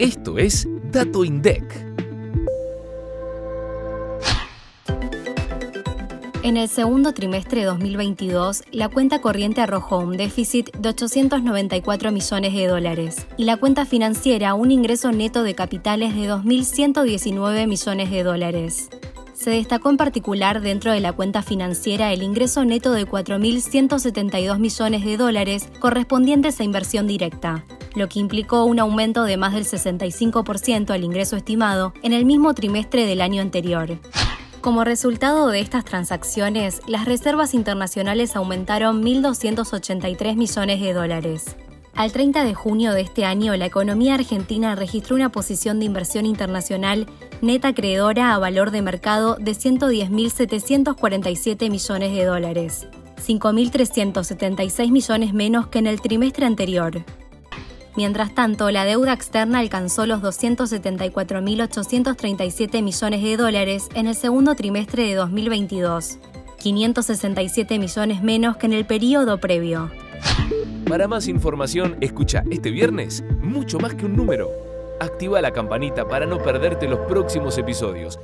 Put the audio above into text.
Esto es Dato INDEC. En el segundo trimestre de 2022, la cuenta corriente arrojó un déficit de 894 millones de dólares y la cuenta financiera un ingreso neto de capitales de 2.119 millones de dólares. Se destacó en particular dentro de la cuenta financiera el ingreso neto de 4.172 millones de dólares correspondientes a inversión directa, lo que implicó un aumento de más del 65% al ingreso estimado en el mismo trimestre del año anterior. Como resultado de estas transacciones, las reservas internacionales aumentaron 1.283 millones de dólares. Al 30 de junio de este año, la economía argentina registró una posición de inversión internacional neta acreedora a valor de mercado de 110.747 millones de dólares, 5.376 millones menos que en el trimestre anterior. Mientras tanto, la deuda externa alcanzó los 274.837 millones de dólares en el segundo trimestre de 2022, 567 millones menos que en el periodo previo. Para más información, escucha este viernes mucho más que un número. Activa la campanita para no perderte los próximos episodios.